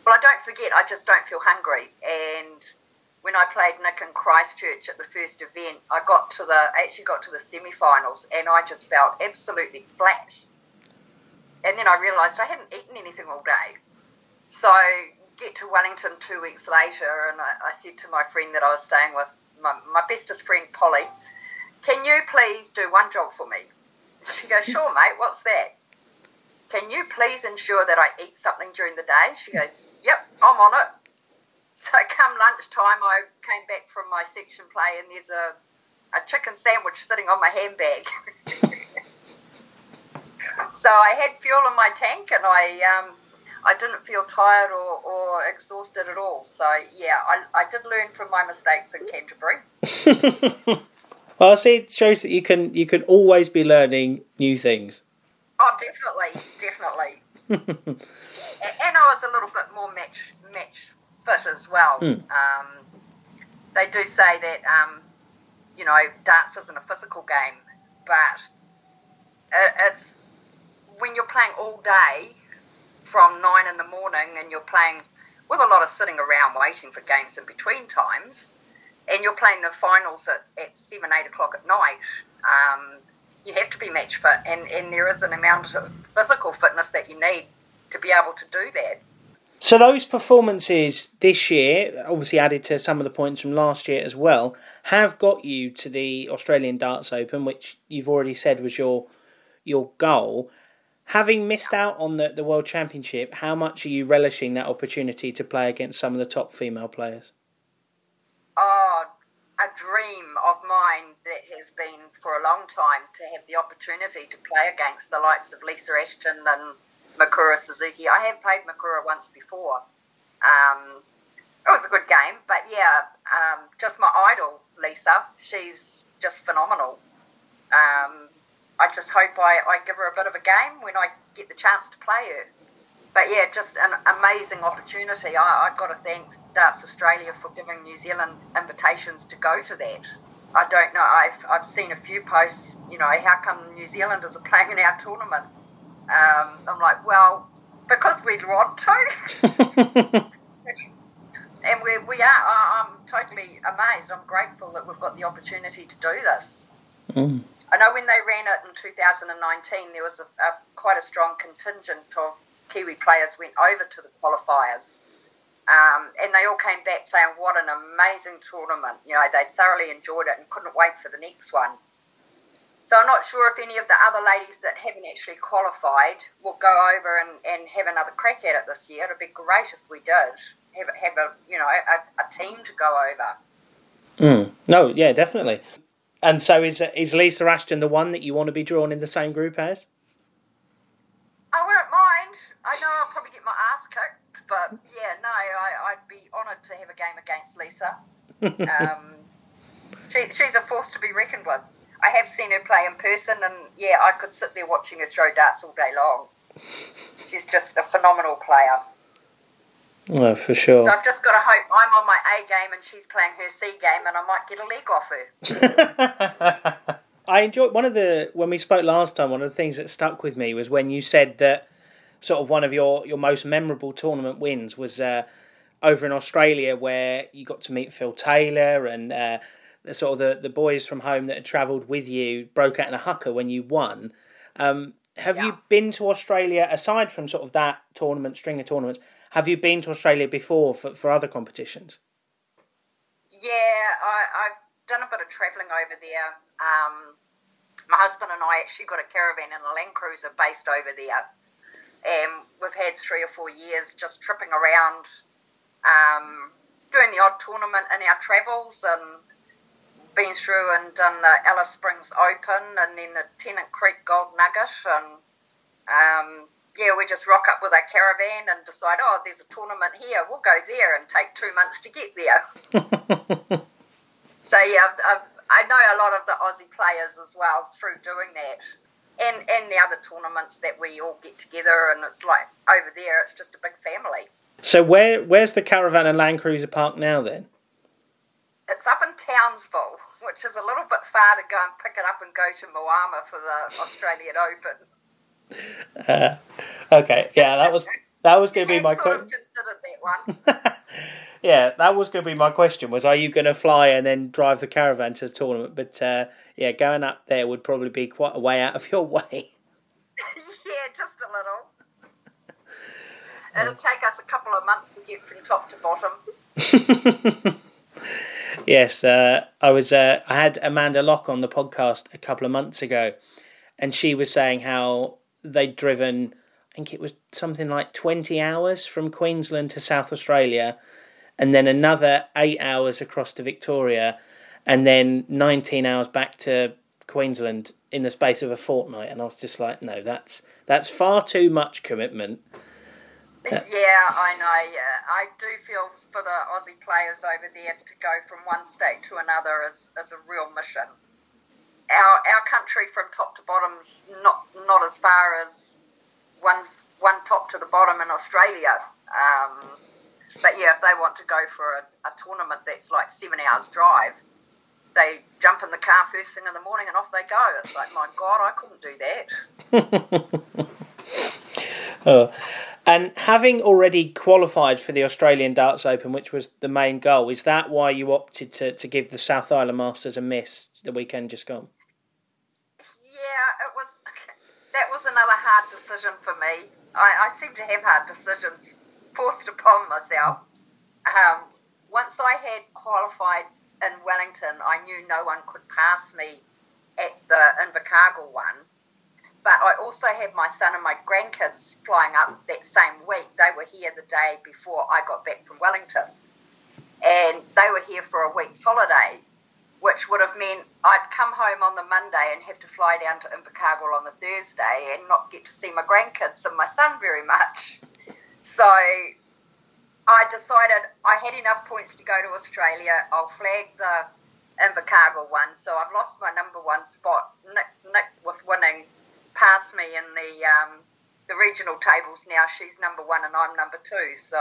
Well, I don't forget. I just don't feel hungry. And when I played Nick in Christchurch at the first event, I got to the actually got to the semi-finals, and I just felt absolutely flat and then I realised I hadn't eaten anything all day. So get to Wellington two weeks later, and I, I said to my friend that I was staying with, my, my bestest friend Polly, can you please do one job for me? She goes, sure, mate, what's that? Can you please ensure that I eat something during the day? She goes, yep, I'm on it. So come lunchtime, I came back from my section play, and there's a, a chicken sandwich sitting on my handbag. so I had fuel in my tank, and I um, I didn't feel tired or, or exhausted at all. So yeah, I, I did learn from my mistakes in Canterbury. well, I see it shows that you can you can always be learning new things. Oh, definitely, definitely. and I was a little bit more match match fit as well. Mm. Um, they do say that um, you know darts isn't a physical game, but it's when you're playing all day from nine in the morning and you're playing with a lot of sitting around waiting for games in between times, and you're playing the finals at, at seven, eight o'clock at night, um, you have to be match fit, and, and there is an amount of physical fitness that you need to be able to do that. So those performances this year, obviously added to some of the points from last year as well, have got you to the Australian Darts Open, which you've already said was your your goal. Having missed out on the, the World Championship, how much are you relishing that opportunity to play against some of the top female players? A dream of mine that has been for a long time to have the opportunity to play against the likes of Lisa Ashton and Mikuru Suzuki. I have played Mikuru once before. Um, it was a good game, but yeah, um, just my idol, Lisa. She's just phenomenal. Um, I just hope I, I give her a bit of a game when I get the chance to play her. But yeah, just an amazing opportunity. I, I've got to thank Darts Australia for giving New Zealand invitations to go to that. I don't know. I've, I've seen a few posts, you know, how come New Zealanders are playing in our tournament? Um, I'm like, well, because we want to. and we, we are. I'm totally amazed. I'm grateful that we've got the opportunity to do this. Mm. I know when they ran it in 2019, there was a, a, quite a strong contingent of Kiwi players went over to the qualifiers. Um, and they all came back saying, what an amazing tournament. You know, they thoroughly enjoyed it and couldn't wait for the next one. So I'm not sure if any of the other ladies that haven't actually qualified will go over and, and have another crack at it this year. It'd be great if we did have, have a, you know, a, a team to go over. Mm. No, yeah, definitely. And so is is Lisa Ashton the one that you want to be drawn in the same group as? I wouldn't mind. I know I'll probably get my ass kicked, but yeah, no, I, would be honoured to have a game against Lisa. um, she, she's a force to be reckoned with. I have seen her play in person, and yeah, I could sit there watching her throw darts all day long. She's just a phenomenal player. Oh, for sure. So I've just got to hope I'm on my A game and she's playing her C game, and I might get a leg off her. I enjoyed one of the when we spoke last time. One of the things that stuck with me was when you said that sort of one of your your most memorable tournament wins was uh, over in Australia, where you got to meet Phil Taylor and uh, the sort of the, the boys from home that had travelled with you broke out in a haka when you won. Um, have yeah. you been to Australia aside from sort of that tournament, string of tournaments? Have you been to Australia before for, for other competitions? Yeah, I, have done a bit of travelling over there. Um, my husband and I actually got a caravan and a Land Cruiser based over there. And we've had three or four years just tripping around, um, doing the odd tournament in our travels and been through and done the Alice Springs Open and then the Tennant Creek Gold Nugget and um, yeah, we just rock up with our caravan and decide, oh, there's a tournament here. We'll go there and take two months to get there. so yeah, I've, I've, i know a lot of the Aussie players as well through doing that, and and the other tournaments that we all get together, and it's like over there, it's just a big family. So where where's the caravan and Land Cruiser park now then? It's up in Townsville, which is a little bit far to go and pick it up and go to Moama for the Australian Open. Uh, okay, yeah, that was that was going to be my question. yeah, that was going to be my question. Was are you going to fly and then drive the caravan to the tournament? But uh, yeah, going up there would probably be quite a way out of your way. yeah, just a little. It'll take us a couple of months to get from top to bottom. yes, uh, I was. Uh, I had Amanda Locke on the podcast a couple of months ago, and she was saying how they'd driven. I think it was something like twenty hours from Queensland to South Australia, and then another eight hours across to Victoria, and then nineteen hours back to Queensland in the space of a fortnight. And I was just like, no, that's that's far too much commitment. Yeah, I know. Yeah, I do feel for the Aussie players over there to go from one state to another is, is a real mission. Our our country from top to bottom's not not as far as one one top to the bottom in Australia. Um, but yeah, if they want to go for a, a tournament that's like seven hours drive, they jump in the car first thing in the morning and off they go. It's like, my God, I couldn't do that. oh. And having already qualified for the Australian Darts Open, which was the main goal, is that why you opted to, to give the South Island Masters a miss the weekend just gone? Yeah, it was. That was another hard decision for me. I, I seem to have hard decisions forced upon myself. Um, once I had qualified in Wellington, I knew no one could pass me at the Invercargill one but I also had my son and my grandkids flying up that same week. They were here the day before I got back from Wellington. And they were here for a week's holiday, which would have meant I'd come home on the Monday and have to fly down to Invercargill on the Thursday and not get to see my grandkids and my son very much. So I decided I had enough points to go to Australia. I'll flag the Invercargill one. So I've lost my number one spot. Nick, Nick with winning past me in the um, the regional tables now. She's number one and I'm number two. So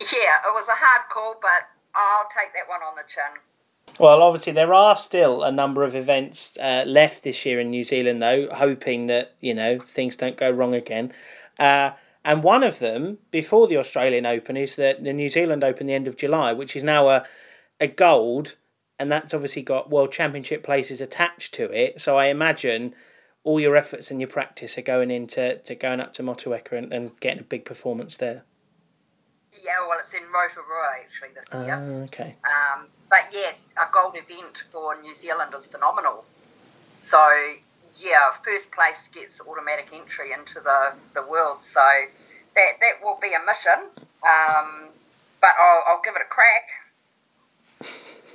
yeah, it was a hard call, but I'll take that one on the chin. Well, obviously there are still a number of events uh, left this year in New Zealand, though, hoping that you know things don't go wrong again. Uh, and one of them, before the Australian Open, is the, the New Zealand Open, the end of July, which is now a a gold, and that's obviously got World Championship places attached to it. So I imagine all your efforts and your practice are going into to going up to Motueka and, and getting a big performance there. Yeah, well, it's in Rotorua actually this year. Uh, okay. Um, but yes, a gold event for New Zealand is phenomenal. So yeah, first place gets automatic entry into the, the world. So that that will be a mission. Um, but I'll, I'll give it a crack.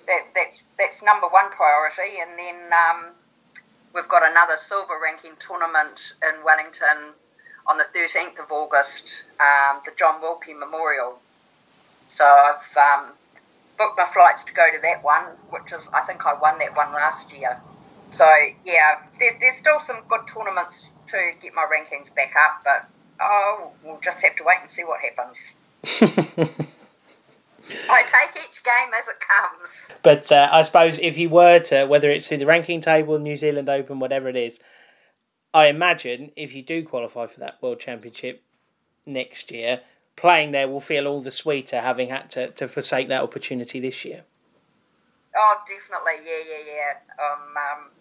That that's that's number one priority, and then um, we've got another silver ranking tournament in Wellington on the 13th of August, um, the John Wilkie Memorial. So I've um, booked my flights to go to that one, which is, I think I won that one last year. So yeah, there's, there's still some good tournaments to get my rankings back up, but oh, we'll just have to wait and see what happens. I take each game as it comes. But uh, I suppose if you were to, whether it's through the ranking table, New Zealand Open, whatever it is, I imagine if you do qualify for that World Championship next year, playing there will feel all the sweeter having had to, to forsake that opportunity this year. Oh, definitely, yeah, yeah, yeah. Um, um,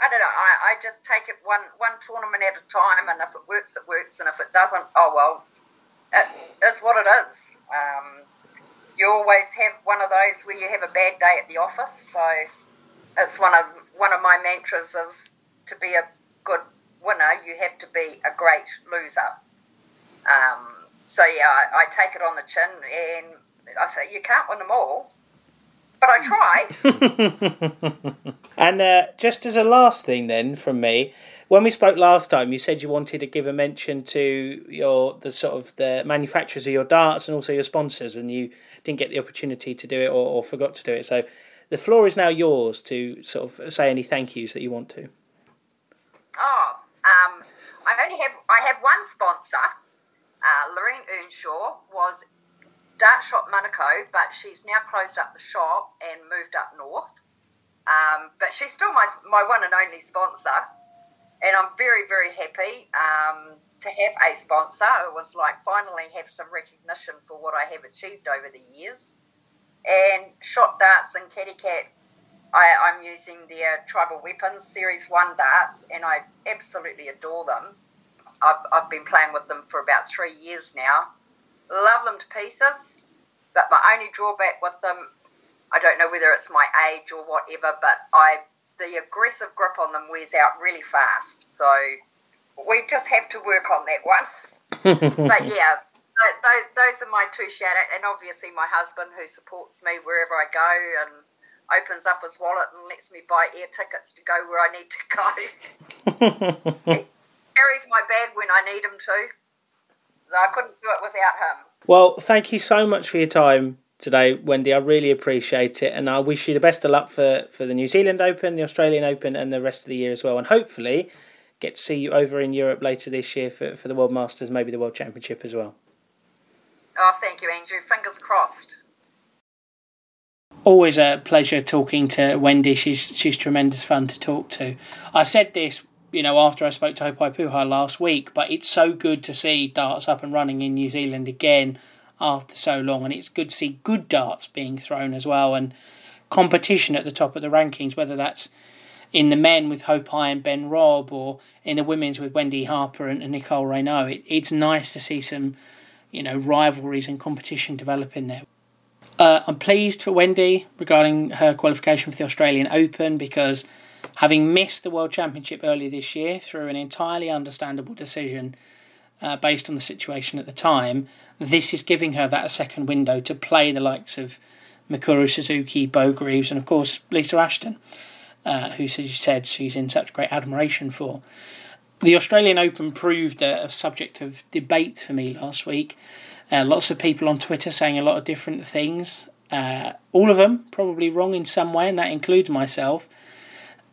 I don't know. I, I just take it one one tournament at a time, and if it works, it works, and if it doesn't, oh well, it is what it is. Um, you always have one of those where you have a bad day at the office. So it's one of one of my mantras is to be a good winner, you have to be a great loser. Um, so yeah, I, I, take it on the chin, and I say you can't win them all, but I try. and uh, just as a last thing, then from me, when we spoke last time, you said you wanted to give a mention to your the sort of the manufacturers of your darts and also your sponsors, and you didn't get the opportunity to do it or, or forgot to do it. So the floor is now yours to sort of say any thank yous that you want to. Oh, um, I only have I have one sponsor. Uh, Lorraine Earnshaw was Dart Shop Monaco, but she's now closed up the shop and moved up north. Um, but she's still my my one and only sponsor, and I'm very very happy. Um, to have a sponsor. It was like finally have some recognition for what I have achieved over the years. And shot darts and caddy cat, I, I'm using their Tribal Weapons Series 1 darts, and I absolutely adore them. I've, I've been playing with them for about three years now. Love them to pieces, but my only drawback with them, I don't know whether it's my age or whatever, but I the aggressive grip on them wears out really fast. So we just have to work on that one. but yeah, those, those are my two shout out, and obviously my husband who supports me wherever I go and opens up his wallet and lets me buy air tickets to go where I need to go. carries my bag when I need him to. So I couldn't do it without him. Well, thank you so much for your time today, Wendy. I really appreciate it, and I wish you the best of luck for, for the New Zealand Open, the Australian Open, and the rest of the year as well. And hopefully, get to see you over in Europe later this year for, for the World Masters, maybe the World Championship as well. Oh, thank you, Andrew. Fingers crossed. Always a pleasure talking to Wendy. She's she's tremendous fun to talk to. I said this, you know, after I spoke to Haupai Puha last week, but it's so good to see darts up and running in New Zealand again after so long, and it's good to see good darts being thrown as well, and competition at the top of the rankings, whether that's in the men with Haupai and Ben Robb, or in the women's with Wendy Harper and, and Nicole Regnaud. It, it's nice to see some you know, rivalries and competition developing there. Uh, I'm pleased for Wendy regarding her qualification for the Australian Open because having missed the World Championship earlier this year through an entirely understandable decision uh, based on the situation at the time, this is giving her that second window to play the likes of Mikuru Suzuki, Beau Greaves, and of course Lisa Ashton, uh, who she said she's in such great admiration for. The Australian Open proved a, a subject of debate for me last week. Uh, lots of people on Twitter saying a lot of different things. Uh, all of them probably wrong in some way, and that includes myself.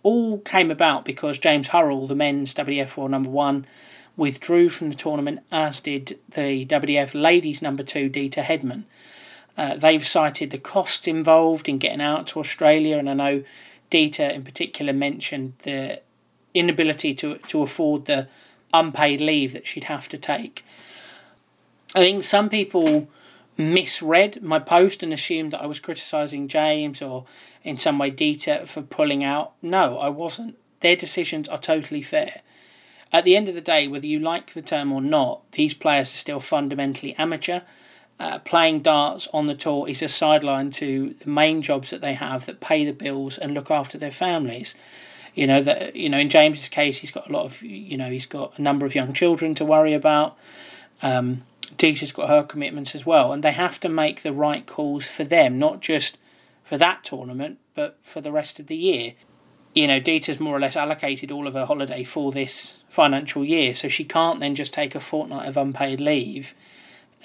All came about because James Hurrell, the men's WDF World Number One, withdrew from the tournament, as did the WDF Ladies Number Two, Deta Hedman. Uh, they've cited the costs involved in getting out to Australia, and I know Deta in particular mentioned the inability to to afford the unpaid leave that she'd have to take. I think some people misread my post and assumed that I was criticising James or in some way Deta for pulling out. No, I wasn't. Their decisions are totally fair. At the end of the day, whether you like the term or not, these players are still fundamentally amateur. Uh, playing darts on the tour is a sideline to the main jobs that they have that pay the bills and look after their families. You know that you know in James's case, he's got a lot of you know he's got a number of young children to worry about. Um, Deta's got her commitments as well, and they have to make the right calls for them, not just for that tournament, but for the rest of the year. You know, Deta's more or less allocated all of her holiday for this financial year, so she can't then just take a fortnight of unpaid leave.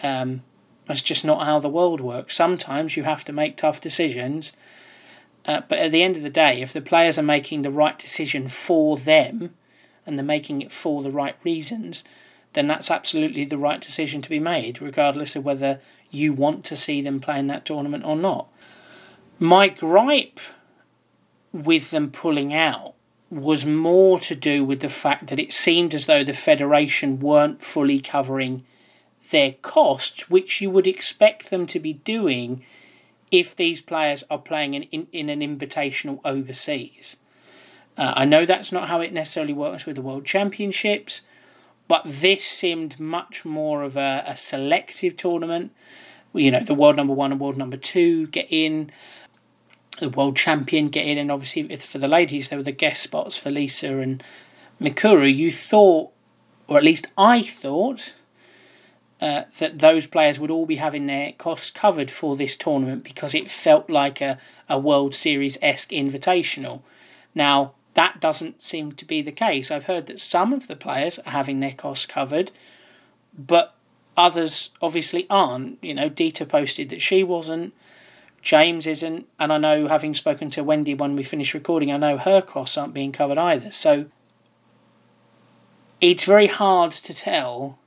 Um, that's just not how the world works. Sometimes you have to make tough decisions uh, but at the end of the day, if the players are making the right decision for them and they're making it for the right reasons, then that's absolutely the right decision to be made, regardless of whether you want to see them playing that tournament or not. My gripe with them pulling out was more to do with the fact that it seemed as though the Federation weren't fully covering their costs, which you would expect them to be doing if these players are playing in, in, in an invitational overseas. Uh, I know that's not how it necessarily works with the World Championships, but this seemed much more of a, a selective tournament. You know, the world number one and world number two get in, the world champion get in, and obviously for the ladies, there were the guest spots for Lisa and Mikuru. You thought, or at least I thought, uh, that those players would all be having their costs covered for this tournament because it felt like a, a World Series esque invitational. Now, that doesn't seem to be the case. I've heard that some of the players are having their costs covered, but others obviously aren't. You know, Deta posted that she wasn't, James isn't, and I know having spoken to Wendy when we finished recording, I know her costs aren't being covered either. So it's very hard to tell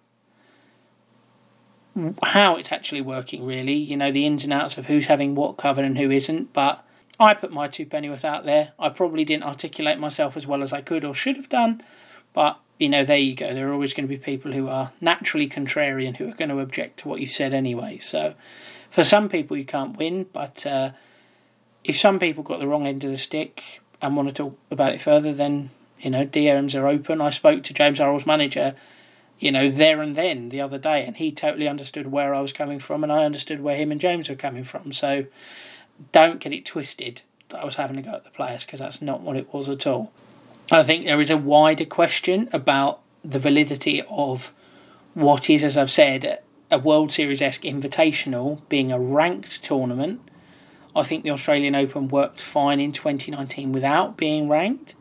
how it's actually working, really. You know, the ins and outs of who's having what covered and who isn't. But I put my two pennyworth out there. I probably didn't articulate myself as well as I could or should have done. But, you know, there you go. There are always going to be people who are naturally contrarian who are going to object to what you said anyway. So for some people, you can't win. But uh, if some people got the wrong end of the stick and want to talk about it further, then, you know, DMs are open. I spoke to James Hurrell's manager you know, there and then the other day, and he totally understood where I was coming from, and I understood where him and James were coming from. So don't get it twisted that I was having to go at the players because that's not what it was at all. I think there is a wider question about the validity of what is, as I've said, a World Series esque invitational being a ranked tournament. I think the Australian Open worked fine in 2019 without being ranked.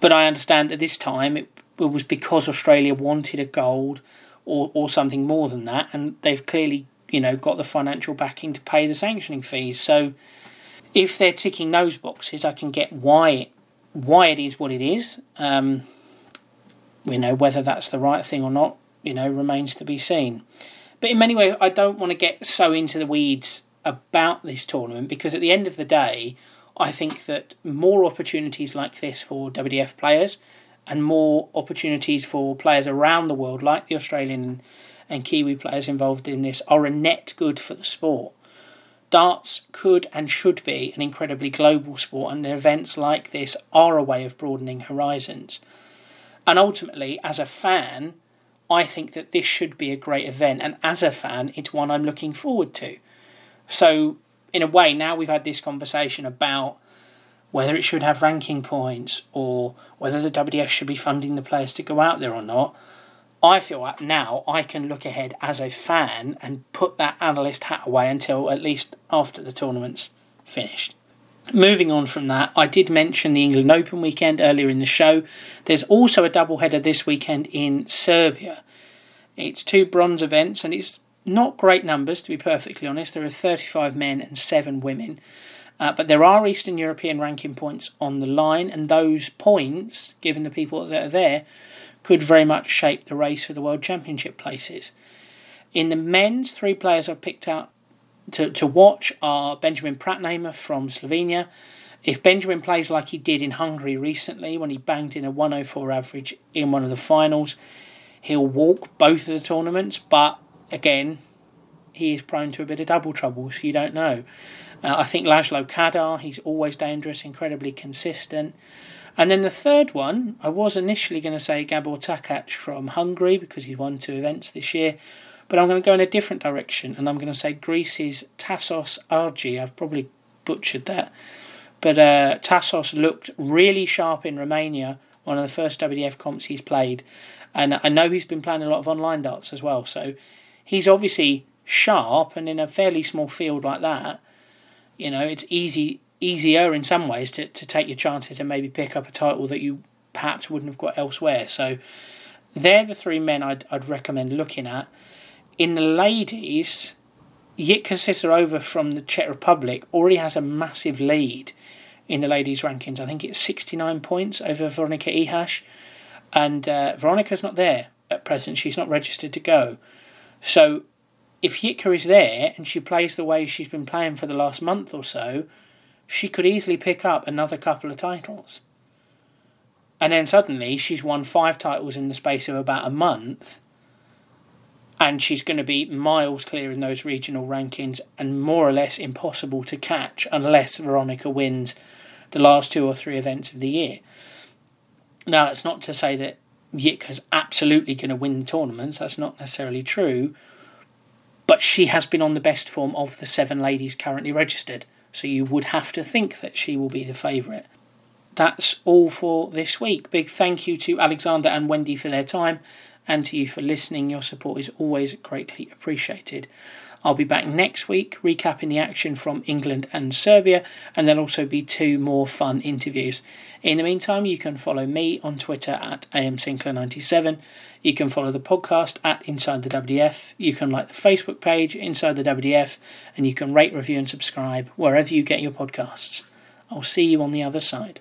But I understand that this time it was because Australia wanted a gold or, or something more than that, and they've clearly, you know, got the financial backing to pay the sanctioning fees. So if they're ticking those boxes, I can get why why it is what it is. Um, you know, whether that's the right thing or not, you know, remains to be seen. But in many ways, I don't want to get so into the weeds about this tournament because at the end of the day, I think that more opportunities like this for WDF players and more opportunities for players around the world, like the Australian and Kiwi players involved in this, are a net good for the sport. Darts could and should be an incredibly global sport, and events like this are a way of broadening horizons. And ultimately, as a fan, I think that this should be a great event, and as a fan, it's one I'm looking forward to. So, in a way, now we've had this conversation about whether it should have ranking points or whether the WDF should be funding the players to go out there or not. I feel like now I can look ahead as a fan and put that analyst hat away until at least after the tournament's finished. Moving on from that, I did mention the England Open weekend earlier in the show. There's also a double header this weekend in Serbia. It's two bronze events and it's not great numbers, to be perfectly honest. There are 35 men and 7 women. Uh, but there are Eastern European ranking points on the line, and those points, given the people that are there, could very much shape the race for the World Championship places. In the men's, three players I've picked out to, to watch are Benjamin Pratnemer from Slovenia. If Benjamin plays like he did in Hungary recently when he banged in a 104 average in one of the finals, he'll walk both of the tournaments, but again, he is prone to a bit of double trouble, so you don't know. Uh, I think Laszlo Kadar, he's always dangerous, incredibly consistent. And then the third one, I was initially going to say Gabor Takac from Hungary because he's won two events this year, but I'm going to go in a different direction and I'm going to say Greece's Tassos Argi. I've probably butchered that. But uh, Tassos looked really sharp in Romania, one of the first WDF comps he's played. And I know he's been playing a lot of online darts as well. So he's obviously sharp, and in a fairly small field like that, you know, it's easy easier in some ways to, to take your chances and maybe pick up a title that you perhaps wouldn't have got elsewhere. So they're the three men I'd, I'd recommend looking at. In the ladies, Jitka Cicerova from the Czech Republic already has a massive lead in the ladies' rankings. I think it's 69 points over Veronika Ihash. And uh, Veronika's not there at present. She's not registered to go. So if Jitka is there and she plays the way she's been playing for the last month or so, she could easily pick up another couple of titles. And then suddenly she's won five titles in the space of about a month. And she's going to be miles clear in those regional rankings and more or less impossible to catch unless Veronica wins the last two or three events of the year. Now, that's not to say that Jitka's absolutely going to win tournaments, that's not necessarily true. But she has been on the best form of the seven ladies currently registered so you would have to think that she will be the favourite. That's all for this week. Big thank you to Alexander and Wendy for their time and to you for listening. Your support is always greatly appreciated. I'll be back next week recapping the action from England and Serbia, and there'll also be two more fun interviews. In the meantime, you can follow me on Twitter at amsinclair97. You can follow the podcast at Inside the WDF. You can like the Facebook page, Inside the WDF, and you can rate, review, and subscribe wherever you get your podcasts. I'll see you on the other side.